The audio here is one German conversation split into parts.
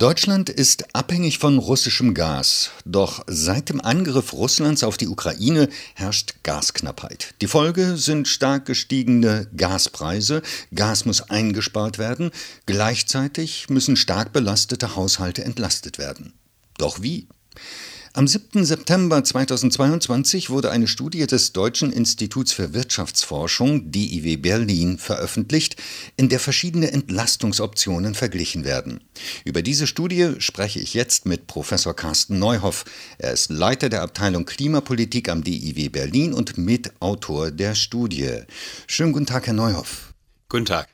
Deutschland ist abhängig von russischem Gas. Doch seit dem Angriff Russlands auf die Ukraine herrscht Gasknappheit. Die Folge sind stark gestiegene Gaspreise. Gas muss eingespart werden. Gleichzeitig müssen stark belastete Haushalte entlastet werden. Doch wie? Am 7. September 2022 wurde eine Studie des Deutschen Instituts für Wirtschaftsforschung DIW Berlin veröffentlicht, in der verschiedene Entlastungsoptionen verglichen werden. Über diese Studie spreche ich jetzt mit Professor Carsten Neuhoff. Er ist Leiter der Abteilung Klimapolitik am DIW Berlin und Mitautor der Studie. Schönen guten Tag, Herr Neuhoff. Guten Tag.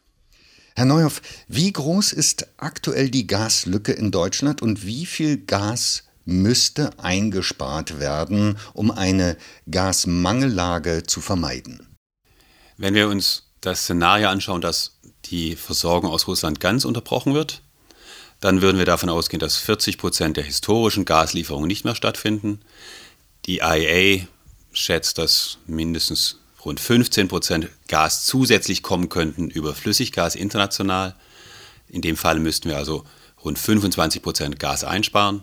Herr Neuhoff, wie groß ist aktuell die Gaslücke in Deutschland und wie viel Gas müsste eingespart werden, um eine Gasmangellage zu vermeiden. Wenn wir uns das Szenario anschauen, dass die Versorgung aus Russland ganz unterbrochen wird, dann würden wir davon ausgehen, dass 40 Prozent der historischen Gaslieferungen nicht mehr stattfinden. Die IEA schätzt, dass mindestens rund 15 Prozent Gas zusätzlich kommen könnten über Flüssiggas international. In dem Fall müssten wir also rund 25 Prozent Gas einsparen.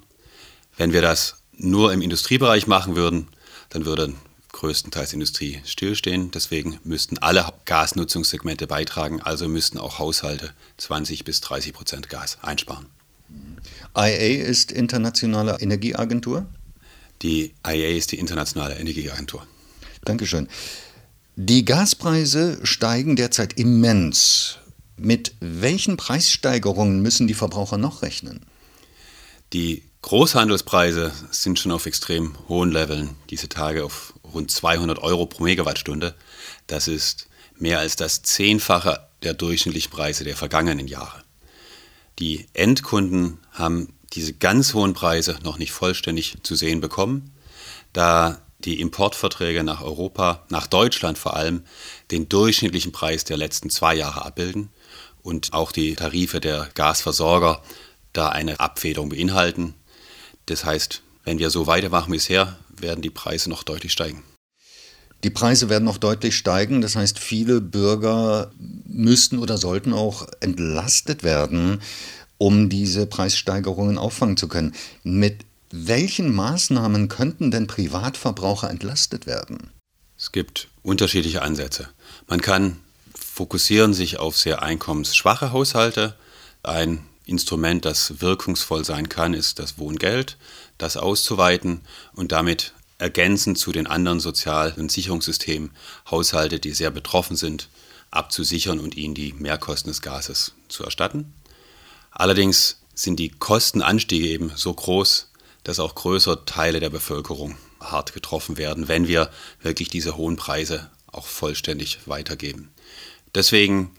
Wenn wir das nur im Industriebereich machen würden, dann würde größtenteils Industrie stillstehen. Deswegen müssten alle Gasnutzungssegmente beitragen, also müssten auch Haushalte 20 bis 30 Prozent Gas einsparen. IA ist Internationale Energieagentur? Die IA ist die Internationale Energieagentur. Dankeschön. Die Gaspreise steigen derzeit immens. Mit welchen Preissteigerungen müssen die Verbraucher noch rechnen? Die Großhandelspreise sind schon auf extrem hohen Leveln, diese Tage auf rund 200 Euro pro Megawattstunde. Das ist mehr als das Zehnfache der durchschnittlichen Preise der vergangenen Jahre. Die Endkunden haben diese ganz hohen Preise noch nicht vollständig zu sehen bekommen, da die Importverträge nach Europa, nach Deutschland vor allem, den durchschnittlichen Preis der letzten zwei Jahre abbilden und auch die Tarife der Gasversorger da eine Abfederung beinhalten. Das heißt, wenn wir so weitermachen wie bisher, werden die Preise noch deutlich steigen. Die Preise werden noch deutlich steigen. Das heißt, viele Bürger müssten oder sollten auch entlastet werden, um diese Preissteigerungen auffangen zu können. Mit welchen Maßnahmen könnten denn Privatverbraucher entlastet werden? Es gibt unterschiedliche Ansätze. Man kann fokussieren sich auf sehr einkommensschwache Haushalte. Ein Instrument, das wirkungsvoll sein kann, ist das Wohngeld, das auszuweiten und damit ergänzend zu den anderen sozialen Sicherungssystemen Haushalte, die sehr betroffen sind, abzusichern und ihnen die Mehrkosten des Gases zu erstatten. Allerdings sind die Kostenanstiege eben so groß, dass auch größere Teile der Bevölkerung hart getroffen werden, wenn wir wirklich diese hohen Preise auch vollständig weitergeben. Deswegen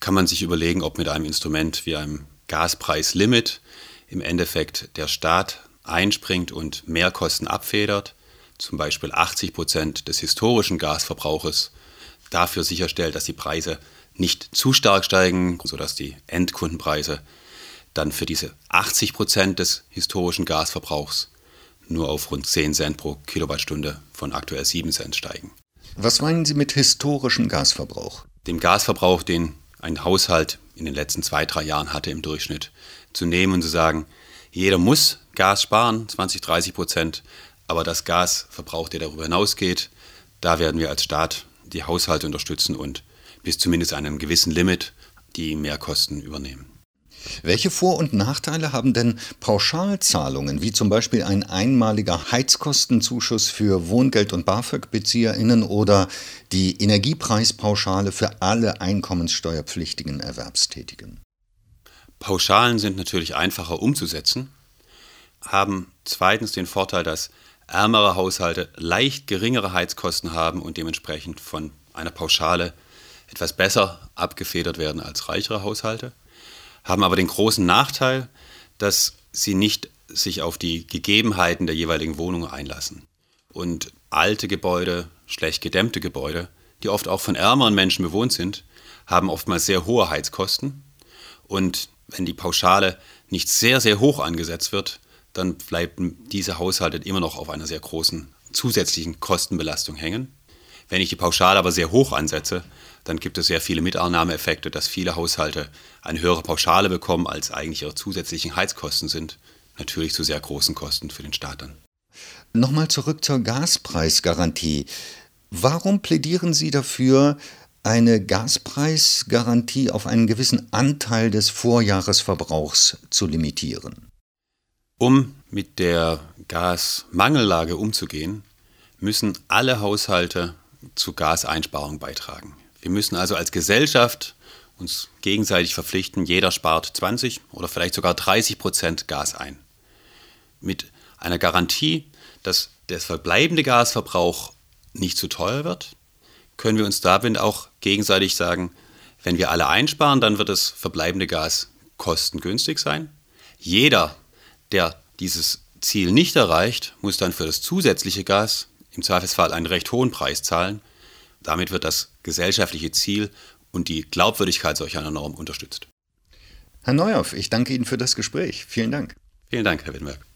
kann man sich überlegen, ob mit einem Instrument wie einem Gaspreislimit im Endeffekt der Staat einspringt und Mehrkosten abfedert, zum Beispiel 80 Prozent des historischen Gasverbrauches, dafür sicherstellt, dass die Preise nicht zu stark steigen, sodass die Endkundenpreise dann für diese 80 Prozent des historischen Gasverbrauchs nur auf rund 10 Cent pro Kilowattstunde von aktuell 7 Cent steigen. Was meinen Sie mit historischem Gasverbrauch? Dem Gasverbrauch, den ein Haushalt in den letzten zwei, drei Jahren hatte im Durchschnitt, zu nehmen und zu sagen, jeder muss Gas sparen, 20, 30 Prozent, aber das Gasverbrauch, der darüber hinausgeht, da werden wir als Staat die Haushalte unterstützen und bis zumindest einem gewissen Limit die Mehrkosten übernehmen. Welche Vor- und Nachteile haben denn Pauschalzahlungen, wie zum Beispiel ein einmaliger Heizkostenzuschuss für Wohngeld- und BAföG-BezieherInnen oder die Energiepreispauschale für alle einkommenssteuerpflichtigen Erwerbstätigen? Pauschalen sind natürlich einfacher umzusetzen, haben zweitens den Vorteil, dass ärmere Haushalte leicht geringere Heizkosten haben und dementsprechend von einer Pauschale etwas besser abgefedert werden als reichere Haushalte haben aber den großen Nachteil, dass sie nicht sich auf die Gegebenheiten der jeweiligen Wohnung einlassen. Und alte Gebäude, schlecht gedämmte Gebäude, die oft auch von ärmeren Menschen bewohnt sind, haben oftmals sehr hohe Heizkosten. Und wenn die Pauschale nicht sehr, sehr hoch angesetzt wird, dann bleiben diese Haushalte immer noch auf einer sehr großen zusätzlichen Kostenbelastung hängen. Wenn ich die Pauschale aber sehr hoch ansetze, dann gibt es sehr viele Mitannahmeeffekte, dass viele Haushalte eine höhere Pauschale bekommen, als eigentlich ihre zusätzlichen Heizkosten sind. Natürlich zu sehr großen Kosten für den Staat dann. Nochmal zurück zur Gaspreisgarantie. Warum plädieren Sie dafür, eine Gaspreisgarantie auf einen gewissen Anteil des Vorjahresverbrauchs zu limitieren? Um mit der Gasmangellage umzugehen, müssen alle Haushalte zu Gaseinsparung beitragen. Wir müssen also als Gesellschaft uns gegenseitig verpflichten, jeder spart 20 oder vielleicht sogar 30 Prozent Gas ein. Mit einer Garantie, dass der verbleibende Gasverbrauch nicht zu teuer wird, können wir uns damit auch gegenseitig sagen, wenn wir alle einsparen, dann wird das verbleibende Gas kostengünstig sein. Jeder, der dieses Ziel nicht erreicht, muss dann für das zusätzliche Gas im Zweifelsfall einen recht hohen Preis zahlen. Damit wird das gesellschaftliche Ziel und die Glaubwürdigkeit solch einer Norm unterstützt. Herr Neuhoff, ich danke Ihnen für das Gespräch. Vielen Dank. Vielen Dank, Herr Wittenberg.